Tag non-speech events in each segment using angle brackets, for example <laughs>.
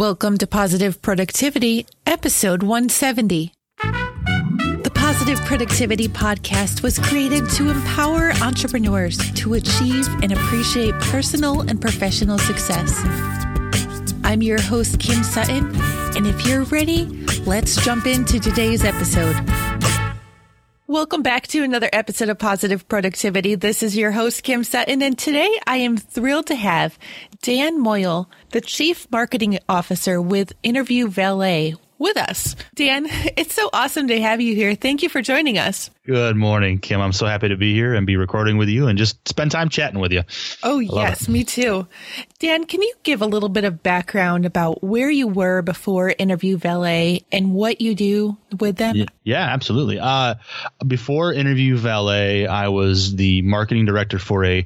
Welcome to Positive Productivity, episode 170. The Positive Productivity Podcast was created to empower entrepreneurs to achieve and appreciate personal and professional success. I'm your host, Kim Sutton, and if you're ready, let's jump into today's episode. Welcome back to another episode of Positive Productivity. This is your host, Kim Sutton, and today I am thrilled to have Dan Moyle, the Chief Marketing Officer with Interview Valet, with us. Dan, <laughs> it's so awesome to have you here. Thank you for joining us. Good morning, Kim. I'm so happy to be here and be recording with you and just spend time chatting with you. Oh, yes, me too. Dan, can you give a little bit of background about where you were before Interview Valet and what you do with them? Yeah, absolutely. Uh, before Interview Valet, I was the marketing director for a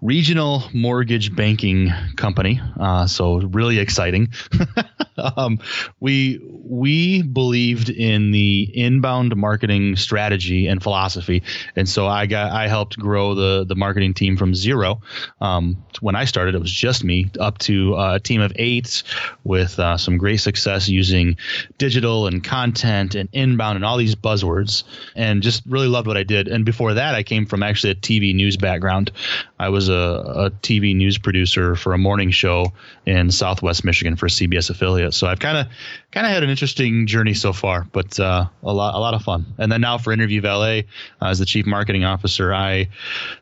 regional mortgage banking company. Uh, so really exciting. <laughs> um, we we believed in the inbound marketing strategy and philosophy, and so I got I helped grow the the marketing team from zero. Um, when I started, it was just me up to a team of eight with uh, some great success using digital and content and inbound and all these buzzwords, and just really loved what I did. And before that, I came from actually a TV news background. I was a, a TV news producer for a morning show in Southwest Michigan for CBS affiliate. So I've kind of kind of had an interesting journey so far, but uh, a lot a lot of fun. And then now for Interview Valet uh, as the chief marketing officer, I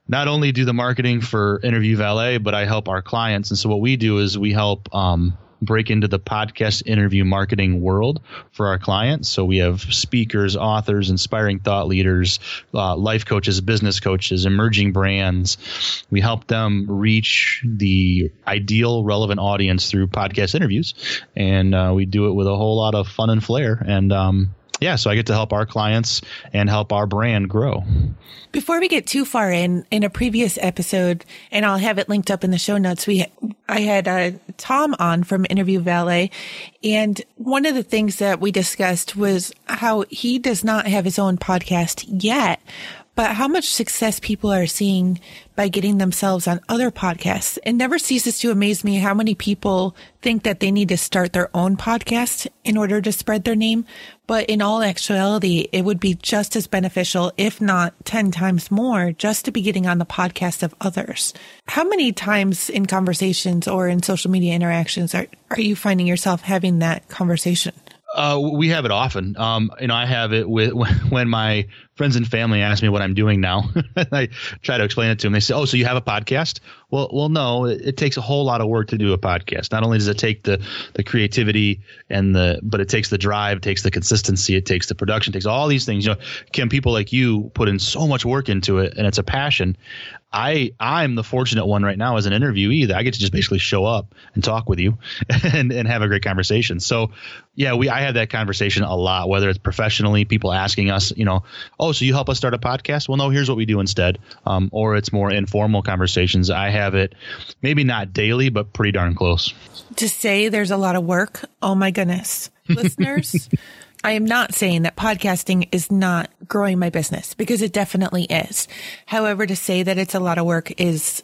not only do the marketing for Interview Valet, but I help our clients. And so what we do is we help. Um, break into the podcast interview marketing world for our clients. So we have speakers, authors, inspiring thought leaders, uh, life coaches, business coaches, emerging brands. We help them reach the ideal, relevant audience through podcast interviews, and uh, we do it with a whole lot of fun and flair. And um, yeah, so I get to help our clients and help our brand grow. Before we get too far in, in a previous episode, and I'll have it linked up in the show notes, we I had uh, Tom on from Interview Valet, and one of the things that we discussed was how he does not have his own podcast yet, but how much success people are seeing by getting themselves on other podcasts. It never ceases to amaze me how many people think that they need to start their own podcast in order to spread their name. But in all actuality, it would be just as beneficial, if not 10 times more, just to be getting on the podcast of others. How many times in conversations or in social media interactions are, are you finding yourself having that conversation? Uh, we have it often. Um, you know, I have it with <laughs> when my friends and family ask me what I'm doing now. <laughs> I try to explain it to them. They say, "Oh, so you have a podcast?" Well, well, no. It, it, takes a whole lot of work to do a podcast. Not only does it take the the creativity and the, but it takes the drive, it takes the consistency, it takes the production, it takes all these things. You know, Kim, people like you put in so much work into it, and it's a passion. I I'm the fortunate one right now as an interviewee that I get to just basically show up and talk with you <laughs> and, and have a great conversation. So yeah, we I have that conversation a lot, whether it's professionally, people asking us, you know, oh, so you help us start a podcast? Well, no, here's what we do instead. Um, or it's more informal conversations. I have it maybe not daily, but pretty darn close. To say there's a lot of work, oh my goodness. <laughs> Listeners, I am not saying that podcasting is not growing my business because it definitely is. However, to say that it's a lot of work is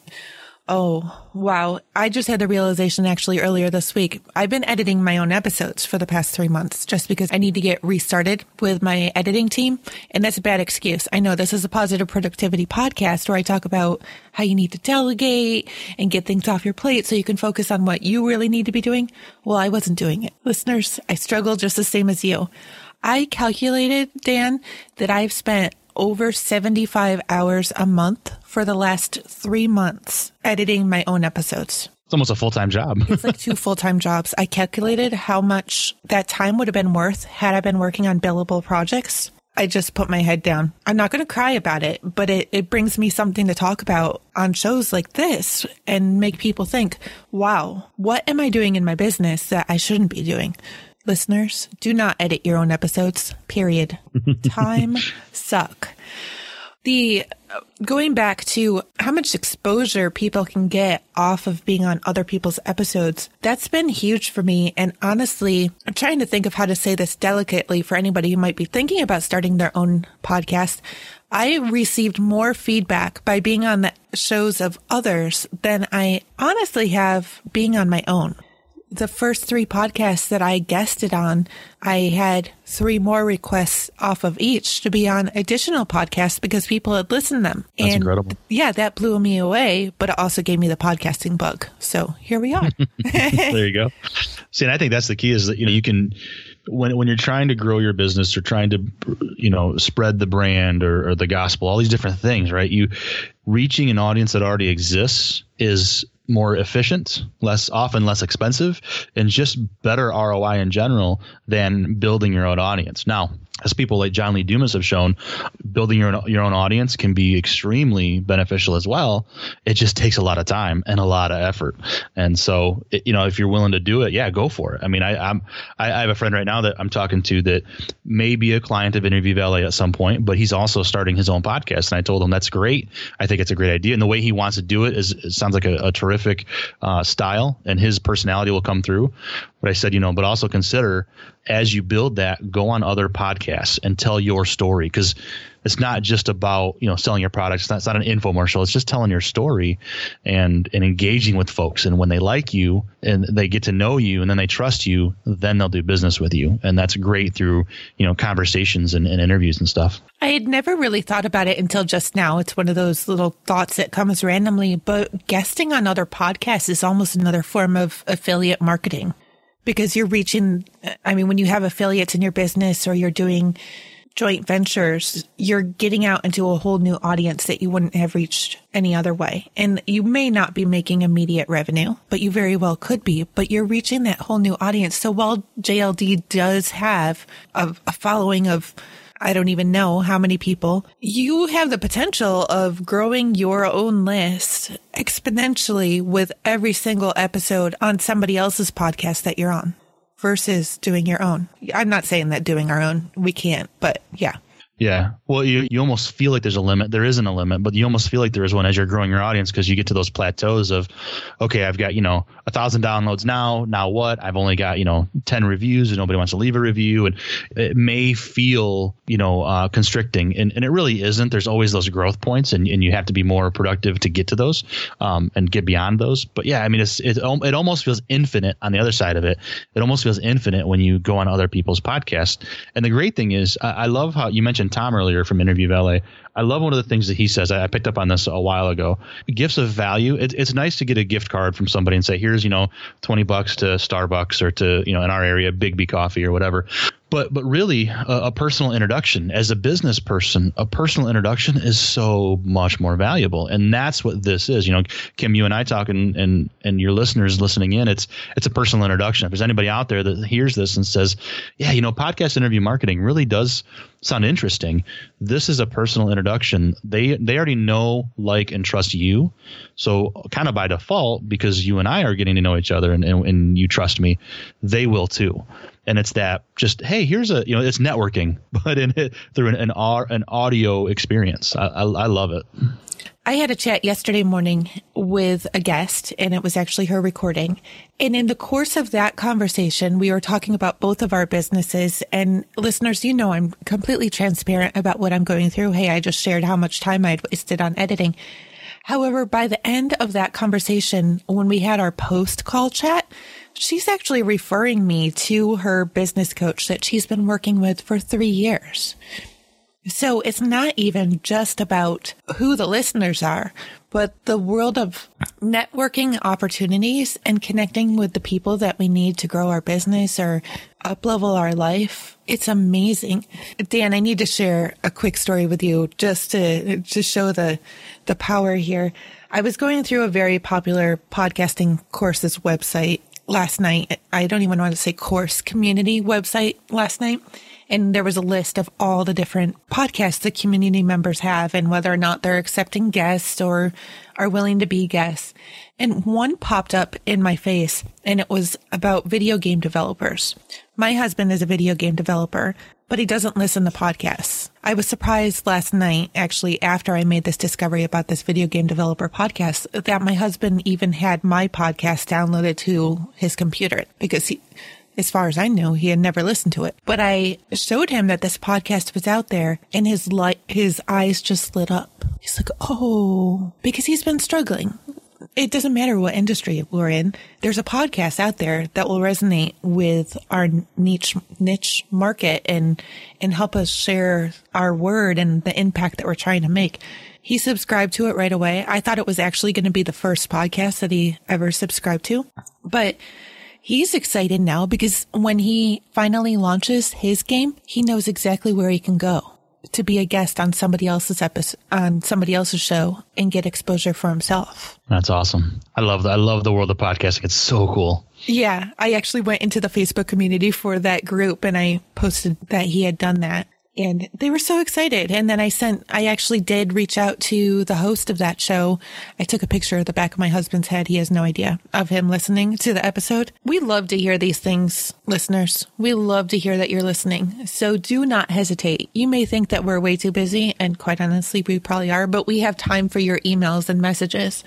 Oh, wow. I just had the realization actually earlier this week. I've been editing my own episodes for the past three months just because I need to get restarted with my editing team. And that's a bad excuse. I know this is a positive productivity podcast where I talk about how you need to delegate and get things off your plate so you can focus on what you really need to be doing. Well, I wasn't doing it. Listeners, I struggle just the same as you. I calculated, Dan, that I've spent over 75 hours a month for the last three months editing my own episodes. It's almost a full time job. it's like two <laughs> full time jobs. I calculated how much that time would have been worth had I been working on billable projects. I just put my head down. I'm not going to cry about it, but it, it brings me something to talk about on shows like this and make people think, wow, what am I doing in my business that I shouldn't be doing? Listeners, do not edit your own episodes, period. <laughs> Time suck. The uh, going back to how much exposure people can get off of being on other people's episodes, that's been huge for me. And honestly, I'm trying to think of how to say this delicately for anybody who might be thinking about starting their own podcast. I received more feedback by being on the shows of others than I honestly have being on my own the first three podcasts that I guested on, I had three more requests off of each to be on additional podcasts because people had listened to them. That's and incredible. Yeah, that blew me away, but it also gave me the podcasting bug. So here we are. <laughs> <laughs> there you go. See, and I think that's the key is that you know you can when when you're trying to grow your business or trying to you know spread the brand or, or the gospel, all these different things, right? You reaching an audience that already exists is more efficient, less often less expensive, and just better ROI in general than building your own audience. Now, as people like John Lee Dumas have shown, building your own, your own audience can be extremely beneficial as well. It just takes a lot of time and a lot of effort. And so, it, you know, if you're willing to do it, yeah, go for it. I mean, I, I'm I, I have a friend right now that I'm talking to that may be a client of Interview Valet at some point, but he's also starting his own podcast. And I told him that's great. I think it's a great idea, and the way he wants to do it is it sounds like a, a terrific uh, style, and his personality will come through. But I said, you know, but also consider as you build that, go on other podcasts and tell your story because it's not just about you know selling your products. It's not, it's not an infomercial. It's just telling your story and and engaging with folks. And when they like you and they get to know you and then they trust you, then they'll do business with you. And that's great through you know conversations and, and interviews and stuff. I had never really thought about it until just now. It's one of those little thoughts that comes randomly, but guesting on other podcasts is almost another form of affiliate marketing because you're reaching, I mean, when you have affiliates in your business or you're doing joint ventures, you're getting out into a whole new audience that you wouldn't have reached any other way. And you may not be making immediate revenue, but you very well could be, but you're reaching that whole new audience. So while JLD does have a, a following of I don't even know how many people, you have the potential of growing your own list exponentially with every single episode on somebody else's podcast that you're on versus doing your own. I'm not saying that doing our own, we can't, but yeah. Yeah. Well, you, you almost feel like there's a limit. There isn't a limit, but you almost feel like there is one as you're growing your audience because you get to those plateaus of, okay, I've got, you know, a thousand downloads now. Now what? I've only got, you know, 10 reviews and nobody wants to leave a review. And it may feel, you know, uh, constricting and, and it really isn't. There's always those growth points and, and you have to be more productive to get to those um, and get beyond those. But yeah, I mean, it's, it, it almost feels infinite on the other side of it. It almost feels infinite when you go on other people's podcasts. And the great thing is, I, I love how you mentioned mentioned Tom earlier from Interview Valet. I love one of the things that he says. I picked up on this a while ago. Gifts of value. It, it's nice to get a gift card from somebody and say, "Here's you know, twenty bucks to Starbucks or to you know, in our area, Big Coffee or whatever." But but really a, a, personal introduction. As a business person a personal introduction is so much more valuable. And that's what this is. You know kim you and i talking and and your listeners listening in it's it's a personal introduction. If there's anybody out there that hears this and says yeah you know podcast interview marketing really does sound interesting this is a personal introduction. They they already know like and trust you. So kind of by default because you and i are getting to know each other and, and, and you trust me they will too and it's that just hey here's a you know it's networking <laughs> but in it through an an, an audio experience I, I, I love it I had a chat yesterday morning with a guest and it was actually her recording. And in the course of that conversation, we were talking about both of our businesses and listeners, you know, I'm completely transparent about what I'm going through. Hey, I just shared how much time I'd wasted on editing. However, by the end of that conversation, when we had our post call chat, she's actually referring me to her business coach that she's been working with for three years. So it's not even just about who the listeners are, but the world of networking opportunities and connecting with the people that we need to grow our business or uplevel our life. It's amazing. Dan, I need to share a quick story with you just to, to show the, the power here. I was going through a very popular podcasting courses website last night. I don't even want to say course community website last night. And there was a list of all the different podcasts the community members have and whether or not they're accepting guests or are willing to be guests. And one popped up in my face and it was about video game developers. My husband is a video game developer, but he doesn't listen to podcasts. I was surprised last night, actually, after I made this discovery about this video game developer podcast, that my husband even had my podcast downloaded to his computer because he, as far as I knew, he had never listened to it. But I showed him that this podcast was out there and his light, his eyes just lit up. He's like, Oh, because he's been struggling. It doesn't matter what industry we're in. There's a podcast out there that will resonate with our niche niche market and and help us share our word and the impact that we're trying to make. He subscribed to it right away. I thought it was actually going to be the first podcast that he ever subscribed to, but he's excited now because when he finally launches his game, he knows exactly where he can go to be a guest on somebody else's episode, on somebody else's show and get exposure for himself. That's awesome. I love that. I love the world of podcasting. It's so cool. Yeah. I actually went into the Facebook community for that group and I posted that he had done that and they were so excited. And then I sent, I actually did reach out to the host of that show. I took a picture of the back of my husband's head. He has no idea of him listening to the episode. We love to hear these things, listeners. We love to hear that you're listening. So do not hesitate. You may think that we're way too busy and quite honestly, we probably are, but we have time for your emails and messages.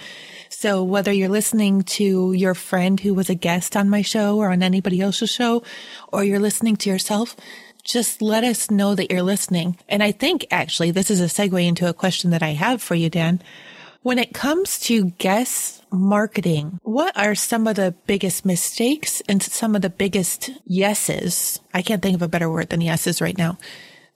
So whether you're listening to your friend who was a guest on my show or on anybody else's show, or you're listening to yourself, just let us know that you're listening. And I think actually this is a segue into a question that I have for you, Dan. When it comes to guest marketing, what are some of the biggest mistakes and some of the biggest yeses? I can't think of a better word than yeses right now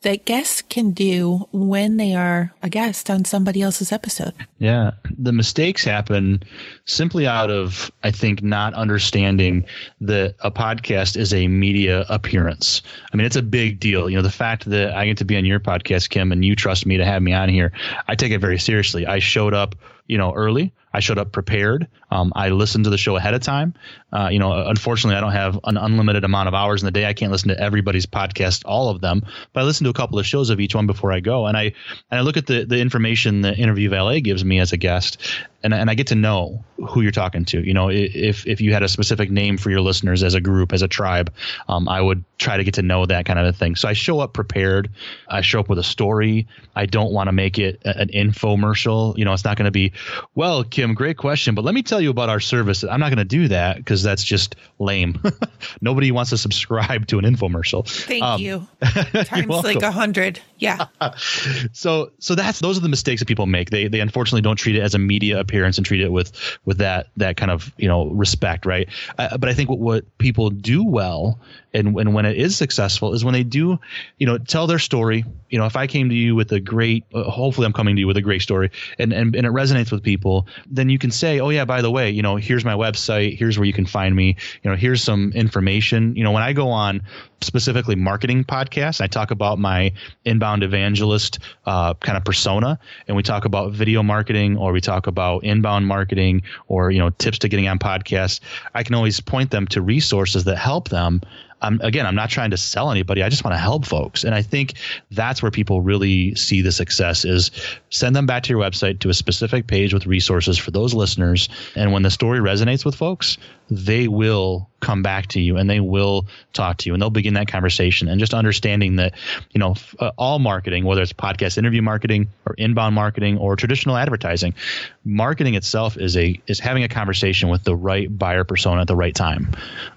that guests can do when they are a guest on somebody else's episode. Yeah. The mistakes happen simply out of, I think, not understanding that a podcast is a media appearance. I mean, it's a big deal. You know, the fact that I get to be on your podcast, Kim, and you trust me to have me on here, I take it very seriously. I showed up you know, early. I showed up prepared. Um, I listened to the show ahead of time. Uh, you know, unfortunately, I don't have an unlimited amount of hours in the day. I can't listen to everybody's podcast, all of them, but I listen to a couple of shows of each one before I go. And I and I look at the the information the interview valet gives me as a guest, and and I get to know who you're talking to. You know, if if you had a specific name for your listeners as a group, as a tribe, um, I would try to get to know that kind of a thing. So I show up prepared. I show up with a story. I don't want to make it an infomercial. You know, it's not going to be, well, Great question, but let me tell you about our service. I'm not going to do that because that's just lame. <laughs> Nobody wants to subscribe to an infomercial. Thank um, you. <laughs> Times like a hundred. Yeah. <laughs> so so that's those are the mistakes that people make. They they unfortunately don't treat it as a media appearance and treat it with with that that kind of you know respect, right? Uh, but I think what, what people do well and, and when it is successful is when they do, you know, tell their story. You know, if I came to you with a great, uh, hopefully I'm coming to you with a great story and, and, and it resonates with people, then you can say, oh yeah, by the way, you know, here's my website. Here's where you can find me. You know, here's some information. You know, when I go on specifically marketing podcasts, I talk about my inbound evangelist uh, kind of persona, and we talk about video marketing or we talk about inbound marketing or, you know, tips to getting on podcasts. I can always point them to resources that help them I'm again, I'm not trying to sell anybody. I just want to help folks. And I think that's where people really see the success is send them back to your website to a specific page with resources for those listeners. And when the story resonates with folks, they will come back to you and they will talk to you and they'll begin that conversation. And just understanding that you know uh, all marketing whether it's podcast interview marketing or inbound marketing or traditional advertising marketing itself is a is having a conversation with the right buyer persona at the right time.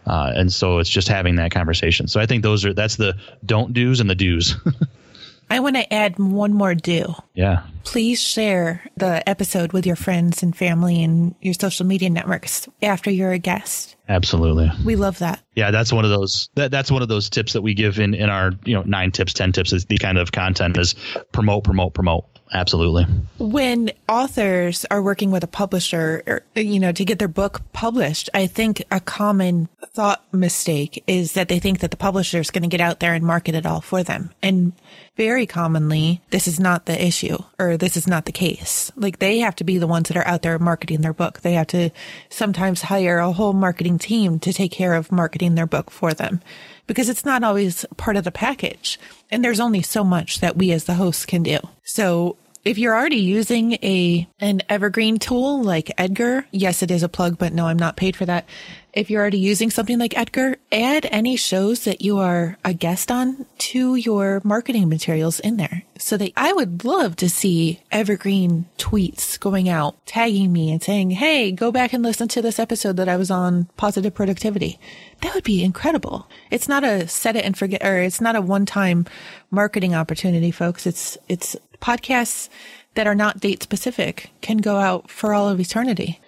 Uh, and so it's just having that conversation. So i think those are that's the don't do's and the do's <laughs> I want to add one more do. Yeah. Please share the episode with your friends and family and your social media networks after you're a guest. Absolutely. We love that. Yeah, that's one of those that, that's one of those tips that we give in in our, you know, 9 tips, 10 tips is the kind of content is promote, promote, promote. Absolutely. When authors are working with a publisher, or, you know, to get their book published, I think a common thought mistake is that they think that the publisher is going to get out there and market it all for them. And very commonly, this is not the issue or this is not the case. Like they have to be the ones that are out there marketing their book. They have to sometimes hire a whole marketing team to take care of marketing their book for them because it's not always part of the package. And there's only so much that we as the hosts can do. So if you're already using a an evergreen tool like Edgar, yes, it is a plug, but no, I'm not paid for that. If you're already using something like Edgar, add any shows that you are a guest on to your marketing materials in there. So that I would love to see evergreen tweets going out, tagging me and saying, Hey, go back and listen to this episode that I was on positive productivity. That would be incredible. It's not a set it and forget, or it's not a one time marketing opportunity, folks. It's, it's podcasts that are not date specific can go out for all of eternity.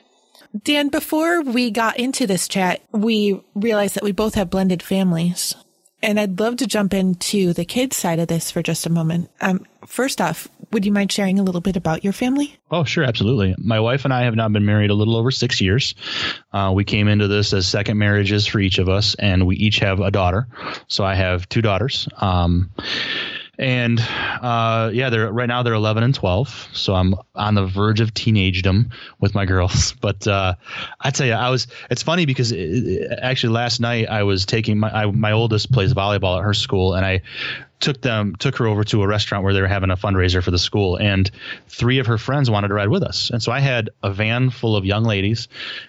Dan, before we got into this chat, we realized that we both have blended families. And I'd love to jump into the kids side of this for just a moment. Um, first off, would you mind sharing a little bit about your family? Oh, sure, absolutely. My wife and I have now been married a little over six years. Uh, we came into this as second marriages for each of us, and we each have a daughter. So I have two daughters. Um, and uh, yeah, they're right now they're 11 and 12, so I'm on the verge of teenagedom with my girls. <laughs> But uh, I tell you, I was. It's funny because it, actually last night I was taking my I, my oldest plays volleyball at her school, and I took them took her over to a restaurant where they were having a fundraiser for the school and three of her friends wanted to ride with us. And so i had a van full of young ladies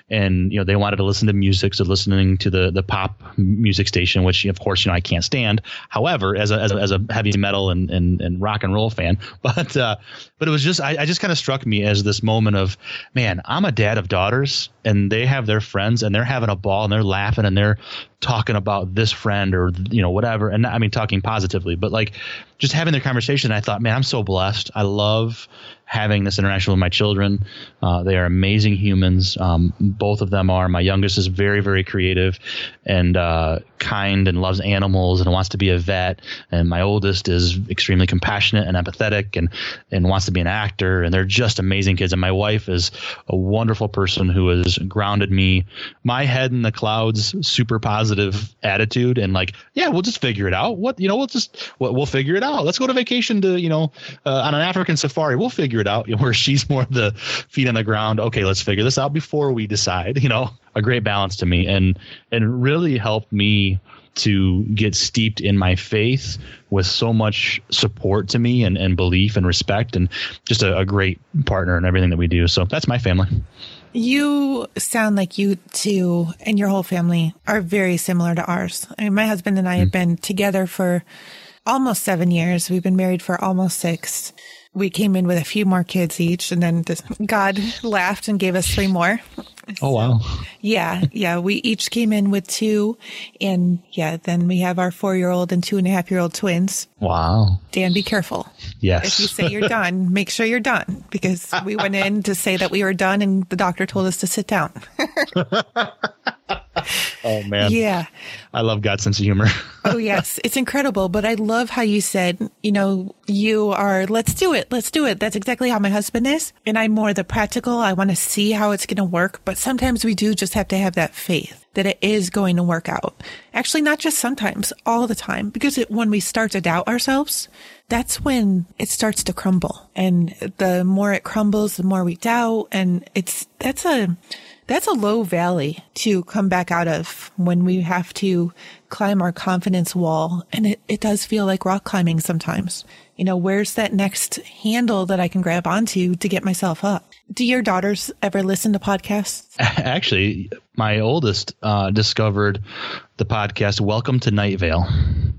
and you know they wanted to listen to music so listening to the the pop music station which of course you know i can't stand. However as a as a, as a heavy metal and, and and rock and roll fan <laughs> but uh but it was just i, I just kind of struck me as this moment of man i'm a dad of daughters and they have their friends and they're having a ball and they're laughing and they're talking about this friend or you know whatever. And i mean talking positively but like just having their conversation i thought man i'm so blessed. I love having this interaction with my children. Uh, they are amazing humans. Um, both of them are. My youngest is very, very creative and uh, kind and loves animals and wants to be a vet. And my oldest is extremely compassionate and empathetic and, and wants to be an actor. And they're just amazing kids. And my wife is a wonderful person who has grounded me, my head in the clouds, super positive attitude. And like, yeah, we'll just figure it out. What, you know, we'll just, we'll, we'll figure it out. Let's go to vacation to, you know, uh, on an African safari. We'll figure figure it out. <laughs> Where she's more the feet on the ground. Okay, let's figure this out before we decide. You know, a great balance to me, and and really helped me to get steeped in my faith with so much support to me and, and belief and respect and just a, a great partner in everything that we do. So that's my family. You sound like you two and your whole family are very similar to ours. I mean, my husband and I mm-hmm. have been together for almost seven years. We've been married for almost six we came in with a few more kids each, and then God laughed and gave us three more. Oh wow! Yeah, yeah. We each came in with two, and yeah, then we have our four-year-old and two and a half-year-old twins. Wow! Dan, be careful. Yes. If you say you're done, <laughs> make sure you're done because we went in to say that we were done, and the doctor told us to sit down. <laughs> oh man. Yeah. I love God's sense of humor. <laughs> oh yes. It's incredible. But I love how you said, you know, you are, let's do it. Let's do it. That's exactly how my husband is. And I'm more the practical. I want to see how it's going to work. But sometimes we do just have to have that faith that it is going to work out. Actually, not just sometimes, all the time. Because it, when we start to doubt ourselves, that's when it starts to crumble. And the more it crumbles, the more we doubt. And it's, that's a, that's a low valley to come back out of when we have to climb our confidence wall. And it, it does feel like rock climbing sometimes. You know, where's that next handle that I can grab onto to get myself up? Do your daughters ever listen to podcasts? <laughs> Actually, my oldest uh, discovered the podcast Welcome to Night Vale.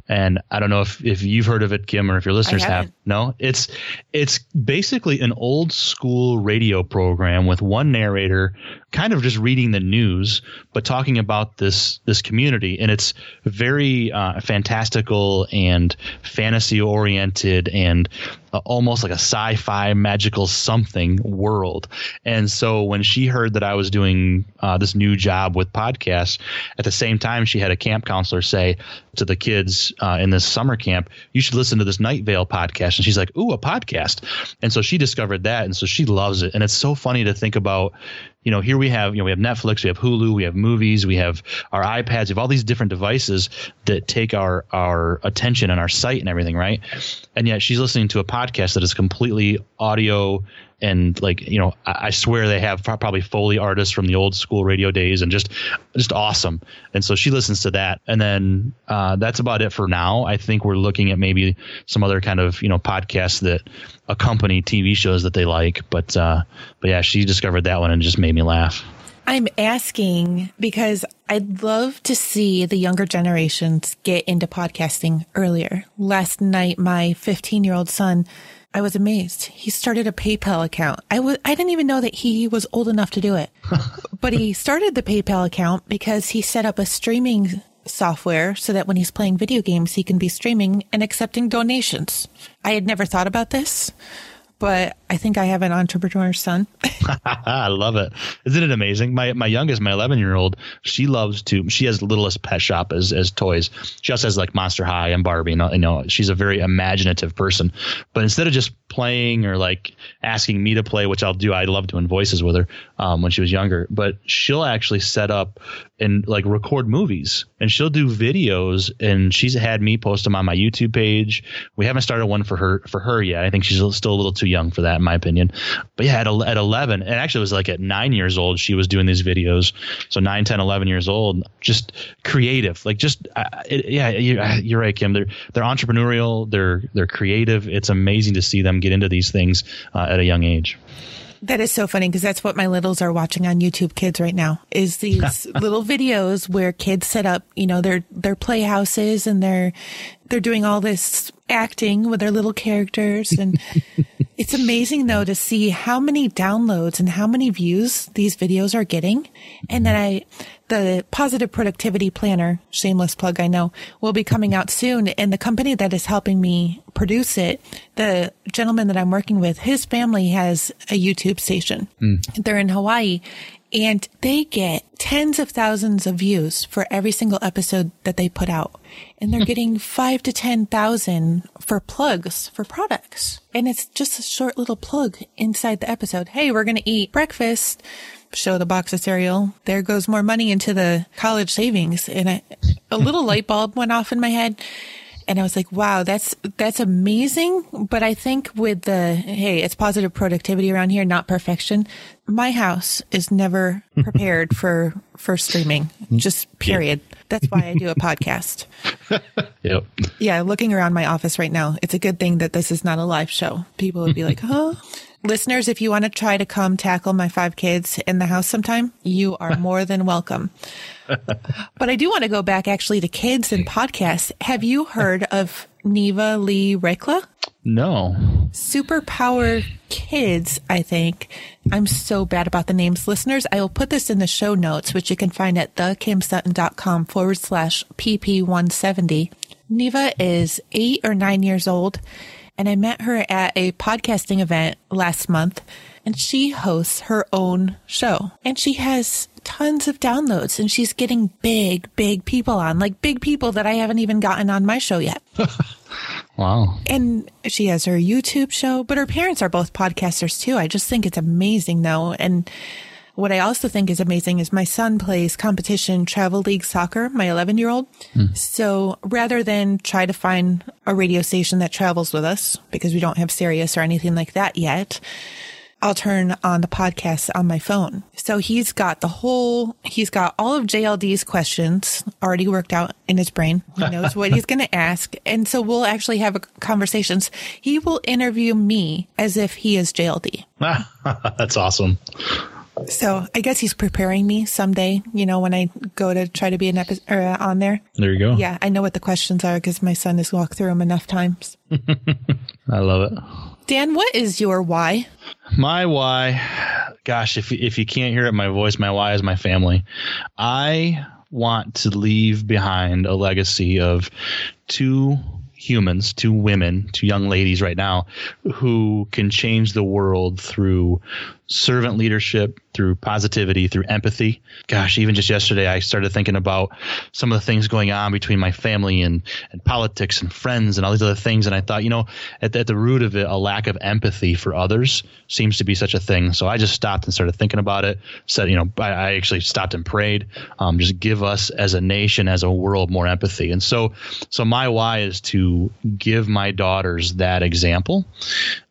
And I don't know if, if you've heard of it, Kim, or if your listeners have. No, it's it's basically an old school radio program with one narrator, kind of just reading the news, but talking about this this community. And it's very uh, fantastical and fantasy oriented and uh, almost like a sci-fi magical something world. And so when she heard that I was doing uh, this new job with podcasts, at the same time she had a camp counselor say to the kids uh, in this summer camp, "You should listen to this Night Vale podcast." And she's like, "Ooh, a podcast!" And so she discovered that, and so she loves it. And it's so funny to think about you know, here we have, you know, we have Netflix, we have Hulu, we have movies, we have our iPads, we have all these different devices that take our our attention and our sight and everything, right? And yet she's listening to a podcast that is completely audio and like you know I, I, swear they have probably foley artists from the old school radio days and just just awesome. And so she listens to that. And then uh, that's about it for now. I think we're looking at maybe some other kind of you know podcasts that accompany tv shows that they like. But uh, but yeah she discovered that one and just made me laugh. I'm asking because I'd love to see the younger generations get into podcasting earlier. Last night, my 15 year old son I was amazed. He started a PayPal account. I was I didn't even know that he was old enough to do it. <laughs> but he started the PayPal account because he set up a streaming software so that when he's playing video games he can be streaming and accepting donations. I had never thought about this, but I think I have an entrepreneur son. <laughs> I love it. Isn't it amazing? My my youngest, my 11 year old, she loves to. She has littlest pet shop as as toys. She also has like Monster High and Barbie. You know, she's a very imaginative person. But instead of just playing or like asking me to play, which I'll do, I love doing voices with her um, when she was younger. But she'll actually set up and like record movies, and she'll do videos. And she's had me post them on my YouTube page. We haven't started one for her for her yet. I think she's still a little too young for that, in my opinion. But yeah, at, at 11, and actually it was like at nine years old, she was doing these videos. So 9, 10, 11 years old, just creative. Like just, uh, it, yeah, you're, uh, you're right, Kim. They're, they're entrepreneurial. They're, they're creative. It's amazing to see them get into these things uh, at a young age. That is so funny because that's what my littles are watching on YouTube Kids right now is these <laughs> little videos where kids set up, you know, their their playhouses and they're they're doing all this acting with their little characters and <laughs> it's amazing though to see how many downloads and how many views these videos are getting. And then I the positive productivity planner, shameless plug, I know, will be coming out soon. And the company that is helping me produce it, the gentleman that I'm working with, his family has a YouTube station. Mm. They're in Hawaii and they get tens of thousands of views for every single episode that they put out. And they're hmm. getting five to 10,000 for plugs for products. And it's just a short little plug inside the episode. Hey, we're going to eat breakfast show the box of cereal. There goes more money into the college savings. And a, a little <laughs> light bulb went off in my head. And I was like, wow, that's, that's amazing. But I think with the, hey, it's positive productivity around here, not perfection. My house is never <laughs> prepared for, for streaming, just period. Yeah. That's why I do a podcast. <laughs> yep. Yeah. Looking around my office right now, it's a good thing that this is not a live show. People would be like, huh? Listeners, if you want to try to come tackle my five kids in the house sometime, you are <laughs> more than welcome. but I do want to go back actually to kids and podcasts. Have you heard of Neva Lee Recla? No. Superpower Kids, I think. I'm so bad about the names. Listeners, I will put this in the show notes, which you can find at thekimsutton.com forward slash PP170. Neva is eight or nine years old and I met her at a podcasting event last month and she hosts her own show and she has tons of downloads and she's getting big, big people on, like big people that I haven't even gotten on my show yet. <laughs> wow. And she has her YouTube show, but her parents are both podcasters too. I just think it's amazing though. And what I also think is amazing is my son plays competition travel league soccer, my 11 year old. Mm. So rather than try to find a radio station that travels with us because we don't have Sirius or anything like that yet, I'll turn on the podcast on my phone. So he's got the whole, he's got all of JLD's questions already worked out in his brain. He knows what he's going to ask. And so we'll actually have conversations. He will interview me as if he is JLD. <laughs> That's awesome. So I guess he's preparing me someday, you know, when I go to try to be an episode uh, on there. There you go. Yeah, I know what the questions are because my son has walked through them enough times. <laughs> I love it. Dan, what is your why? My why, gosh, if if you can't hear it my voice, my why is my family. I want to leave behind a legacy of two humans, two women, two young ladies right now who can change the world through servant leadership, through positivity, through empathy. Gosh, even just yesterday, I started thinking about some of the things going on between my family and, and politics and friends and all these other things. And I thought, you know, at, at the root of it, a lack of empathy for others seems to be such a thing. So I just stopped and started thinking about it. Said, you know, I, I actually stopped and prayed. Um, just give us as a nation, as a world, more empathy. And so, so my why is to give my daughters that example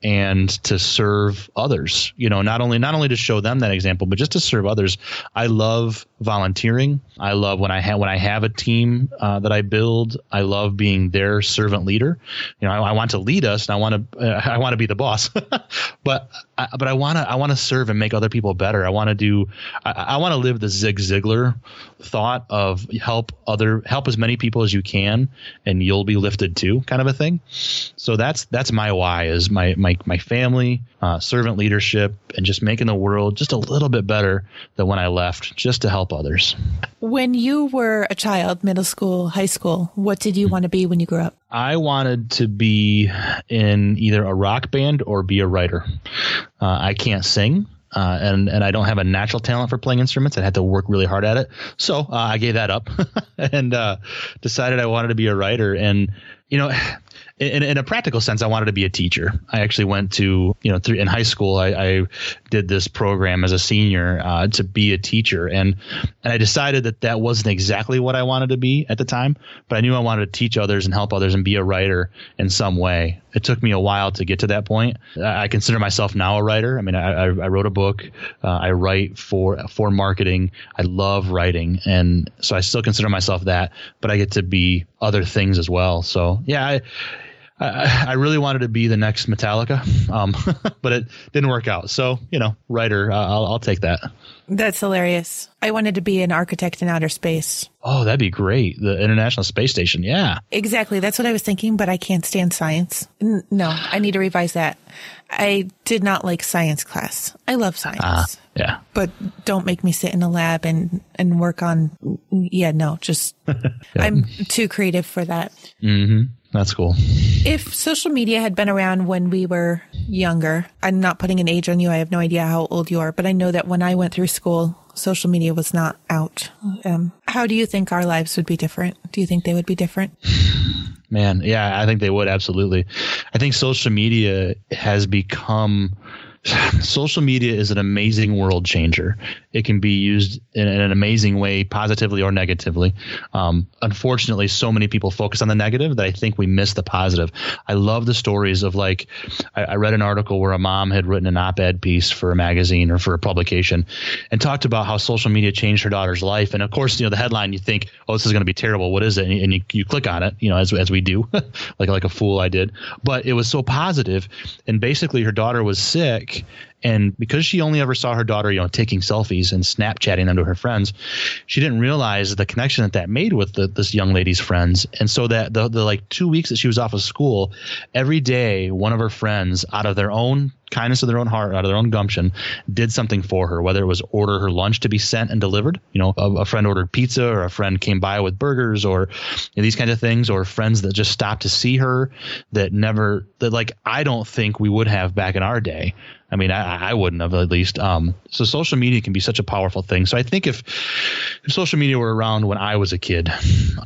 and to serve others. You know, not only not only to show them that example, but just to serve others. I love volunteering. I love when I have when I have a team uh, that I build. I love being their servant leader. You know, I, I want to lead us, and I want to uh, I want to be the boss. <laughs> but I, but I want to I want to serve and make other people better. I want to do I, I want to live the Zig Ziglar thought of help other help as many people as you can, and you'll be lifted too, kind of a thing. So that's that's my why is my my my family, uh, servant leadership, and just making the world just a little bit better than when I left, just to help help others. When you were a child, middle school, high school, what did you want to be when you grew up? I wanted to be in either a rock band or be a writer. Uh, I can't sing. Uh, and and I don't have a natural talent for playing instruments. I had to work really hard at it, so uh, I gave that up <laughs> and uh, decided I wanted to be a writer. And you know, in, in, a practical sense, I wanted to be a teacher. I actually went to, you know, in high school, I, I, did this program as a senior uh, to be a teacher, and and I decided that that wasn't exactly what I wanted to be at the time, but I knew I wanted to teach others and help others and be a writer in some way. It took me a while to get to that point. I consider myself now a writer. I mean, I, I wrote a book. Uh, I write for for marketing. I love writing, and so I still consider myself that. But I get to be other things as well. So yeah. I, I, I really wanted to be the next Metallica, um, <laughs> but it didn't work out. So, you know, writer, uh, I'll, I'll take that. That's hilarious. I wanted to be an architect in outer space. Oh, that'd be great. The International Space Station. Yeah. Exactly. That's what I was thinking, but I can't stand science. N- no, I need to revise that. I did not like science class. I love science. Uh, yeah. But don't make me sit in a lab and, and work on, yeah, no, just, <laughs> I'm too creative for that. Mm-hmm. That's cool. If social media had been around when we were younger, I'm not putting an age on you. I have no idea how old you are, but I know that when I went through school, social media was not out. Um, how do you think our lives would be different? Do you think they would be different? Man, yeah, I think they would absolutely. I think social media has become social media is an amazing world changer. It can be used in, in an amazing way, positively or negatively. Um, unfortunately, so many people focus on the negative that I think we miss the positive. I love the stories of like, I, I read an article where a mom had written an op ed piece for a magazine or for a publication and talked about how social media changed her daughter's life. And of course, you know, the headline, you think, oh, this is going to be terrible. What is it? And, you, you click on it, you know, as, as we do, <laughs> like, like a fool I did. But it was so positive, And basically, her daughter was sick and because she only ever saw her daughter, you know, taking selfies and Snapchatting them to her friends, she didn't realize the connection that that made with the, this young lady's friends. And so that the, the like two weeks that she was off of school, every day, one of her friends, out of their own kindness of their own heart, out of their own gumption, did something for her, whether it was order her lunch to be sent and delivered. You know, a, a friend ordered pizza or a friend came by with burgers or you know, these kinds of things, or friends that just stopped to see her that never, that like I don't think we would have back in our day. I mean, I, I wouldn't have at least. Um, so social media can be such a powerful thing. So I think if, if social media were around when I was a kid,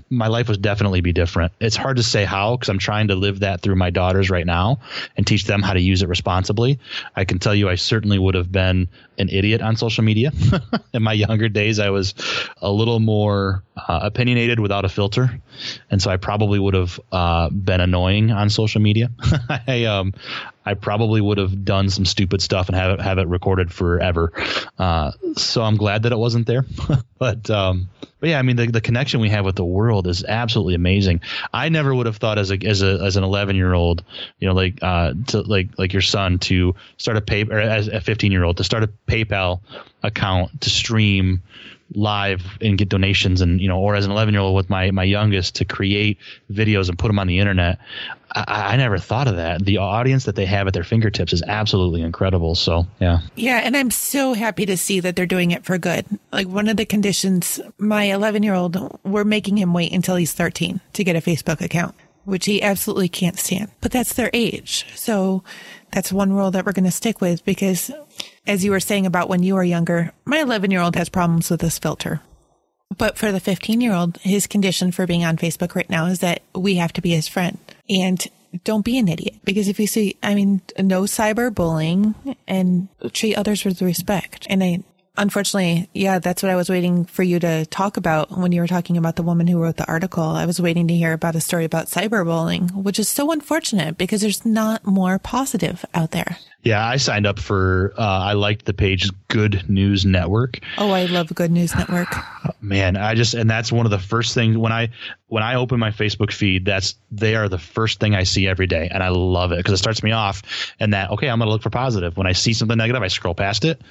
my life would definitely be different. It's hard to say how because I'm trying to live that through my daughters right now and teach them how to use it responsibly. I can tell you, I certainly would have been an idiot on social media. <laughs> In my younger days, I was a little more uh, opinionated without a filter, and so I probably would have uh, been annoying on social media. <laughs> I um, I probably would have done some stupid stuff and have it have it recorded forever. Uh, so I'm glad that it wasn't there. <laughs> but um, but yeah, I mean the, the connection we have with the world is absolutely amazing. I never would have thought as a as a as an 11 year old, you know, like uh, to like like your son to start a pay or as a 15 year old to start a PayPal account to stream live and get donations and you know or as an 11 year old with my my youngest to create videos and put them on the internet I, I, never thought of that. The audience that they have at their fingertips is absolutely incredible. So yeah. Yeah and i'm so happy to see that they're doing it for good. Like one of the conditions my 11 year old we're making him wait until he's 13 to get a facebook account which he absolutely can't stand. But that's their age. So that's one rule that we're going to stick with because as you were saying about when you were younger, my 11 year old has problems with this filter. But for the 15 year old, his condition for being on Facebook right now is that we have to be his friend. And don't be an idiot because if you see, I mean, no cyberbullying and treat others with respect. And I, unfortunately, yeah, that's what I was waiting for you to talk about when you were talking about the woman who wrote the article. I was waiting to hear about a story about cyberbullying, which is so unfortunate because there's not more positive out there. Yeah, I signed up for. Uh, I liked the page Good News Network. Oh, I love Good News <sighs> Network. Man, I just and that's one of the first things when I when I open my Facebook feed. That's they are the first thing I see every day, and I love it because it starts me off. And that okay, I'm going to look for positive. When I see something negative, I scroll past it,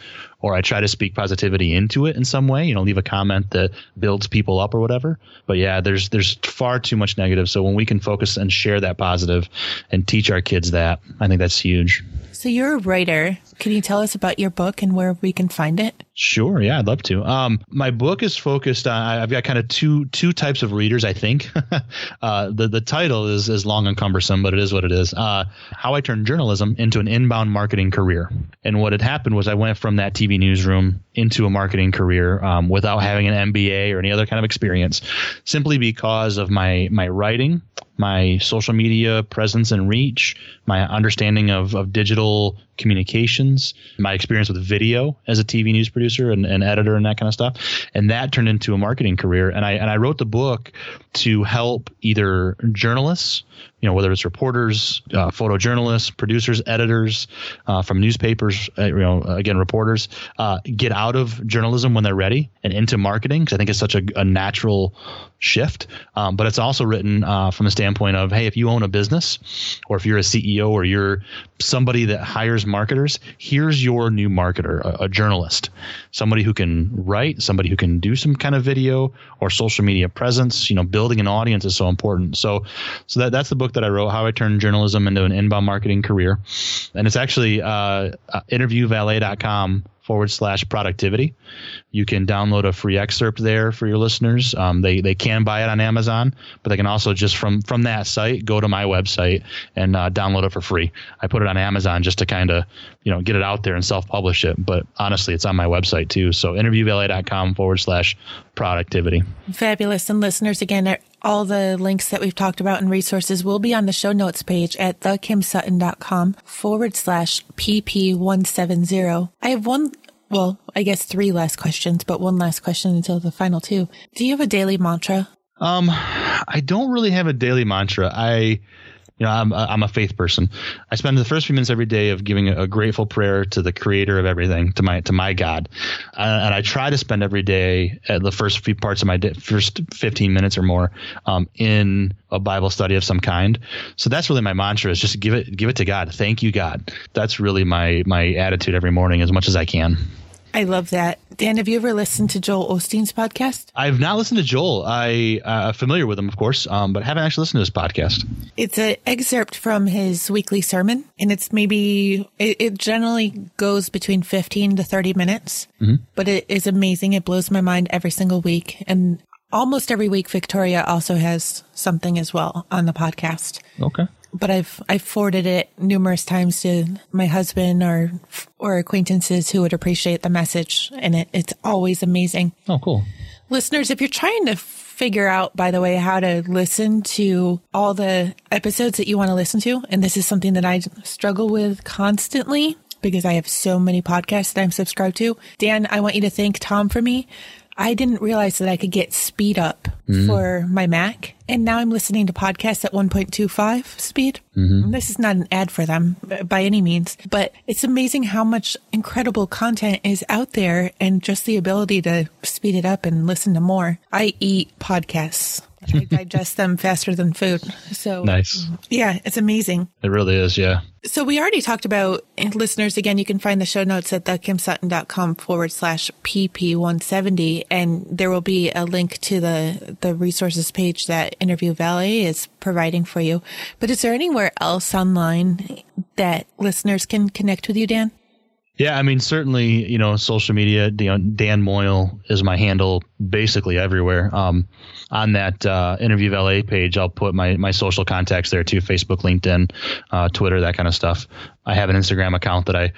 or I try to speak positivity into it in some way. You know, leave a comment that builds people up or whatever. But yeah, there's there's far too much negative. So when we can focus and share that positive and teach our kids that, I think that's huge. So you're a writer. Can you tell us about your book and where we can find it? Sure. Yeah, I'd love to. Um, my book is focused on. I've got kind of two two types of readers. I think <laughs> uh, the the title is is long and cumbersome, but it is what it is. Uh, How I turned journalism into an inbound marketing career. And what had happened was I went from that TV newsroom into a marketing career um, without having an MBA or any other kind of experience, simply because of my my writing my social media presence and reach, my understanding of, of digital communications, my experience with video as a TV news producer and, and editor and that kind of stuff. And that turned into a marketing career. And I and I wrote the book to help either journalists, you know, whether it's reporters, uh, photojournalists, producers, editors uh, from newspapers, uh, you know, again, reporters, uh, get out of journalism when they're ready and into marketing because I think it's such a, a natural shift. Um, but it's also written uh, from the standpoint of, hey, if you own a business or if you're a CEO or you're somebody that hires marketers, here's your new marketer, a, a journalist, somebody who can write, somebody who can do some kind of video or social media presence. You know, building an audience is so important. So, so that that's the book that I wrote, How I Turned Journalism into an Inbound Marketing Career, and it's actually uh, uh interviewvalet.com forward slash productivity. You can download a free excerpt there for your listeners. Um, they they can buy it on Amazon, but they can also just from from that site go to my website and uh, download it for free. I put it on Amazon just to kind of you know get it out there and self publish it. But honestly, it's on my website too. So interviewvalet.com forward slash productivity. Fabulous. And listeners, again, all the links that we've talked about and resources will be on the show notes page at thekimsutton.com forward slash PP170. I have one, well, I guess three last questions, but one last question until the final two. Do you have a daily mantra? Um, I don't really have a daily mantra. I, you know, I'm I'm a faith person. I spend the first few minutes every day of giving a, grateful prayer to the Creator of everything, to my to my God, uh, and I try to spend every day at the first few parts of my day, first 15 minutes or more, um, in a Bible study of some kind. So that's really my mantra: is just give it give it to God. Thank you, God. That's really my my attitude every morning, as much as I can. I love that. Dan, have you ever listened to Joel Osteen's podcast? I've not listened to Joel. I uh, familiar with him, of course, um, but haven't actually listened to his podcast. It's an excerpt from his weekly sermon, and it's maybe it, it generally goes between fifteen to thirty minutes, mm-hmm. but it is amazing. It blows my mind every single week, and almost every week, Victoria also has something as well on the podcast. Okay but I've I've forwarded it numerous times to my husband or or acquaintances who would appreciate the message, and it, it's always amazing. Oh, cool. Listeners, if you're trying to figure out, by the way, how to listen to all the episodes that you want to listen to, and this is something that I struggle with constantly because I have so many podcasts that I'm subscribed to. Dan, I want you to thank Tom for me I didn't realize that I could get speed up mm-hmm. for my Mac. And now I'm listening to podcasts at 1.25 speed. Mm-hmm. This is not an ad for them by any means, but it's amazing how much incredible content is out there and just the ability to speed it up and listen to more. I eat podcasts. I digest them faster than food. So nice. Yeah, it's amazing. It really is. Yeah. So we already talked about listeners. Again, you can find the show notes at thekimsutton.com forward slash PP170. And there will be a link to the, the resources page that Interview Valet is providing for you. But is there anywhere else online that listeners can connect with you, Dan? Yeah, I mean, certainly, you know, social media, Dan Moyle is my handle basically everywhere. Um, on that uh, interview valet page, I'll put my, my social contacts there too Facebook, LinkedIn, uh, Twitter, that kind of stuff. I have an Instagram account that I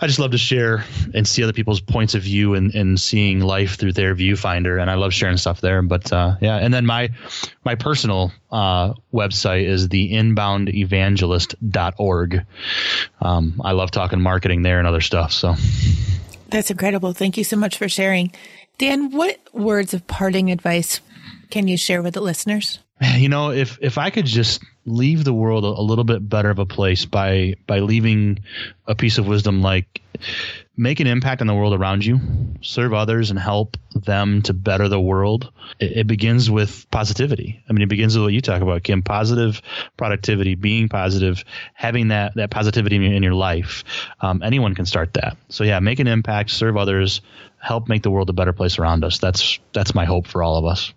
I just love to share and see other people's points of view and, and seeing life through their viewfinder. And I love sharing stuff there. But uh, yeah, and then my my personal uh, website is the inboundevangelist.org. Um, I love talking marketing there and other stuff. So that's incredible. Thank you so much for sharing. Dan, what words of parting advice can you share with the listeners? You know, if if I could just leave the world a, little bit better of a place by by leaving a piece of wisdom like make an impact on the world around you, serve others, and help them to better the world. It, it, begins with positivity. I mean, it begins with what you talk about, Kim. Positive productivity, being positive, having that that positivity in your, in your life. Um, anyone can start that. So yeah, make an impact, serve others, help make the world a better place around us. That's that's my hope for all of us.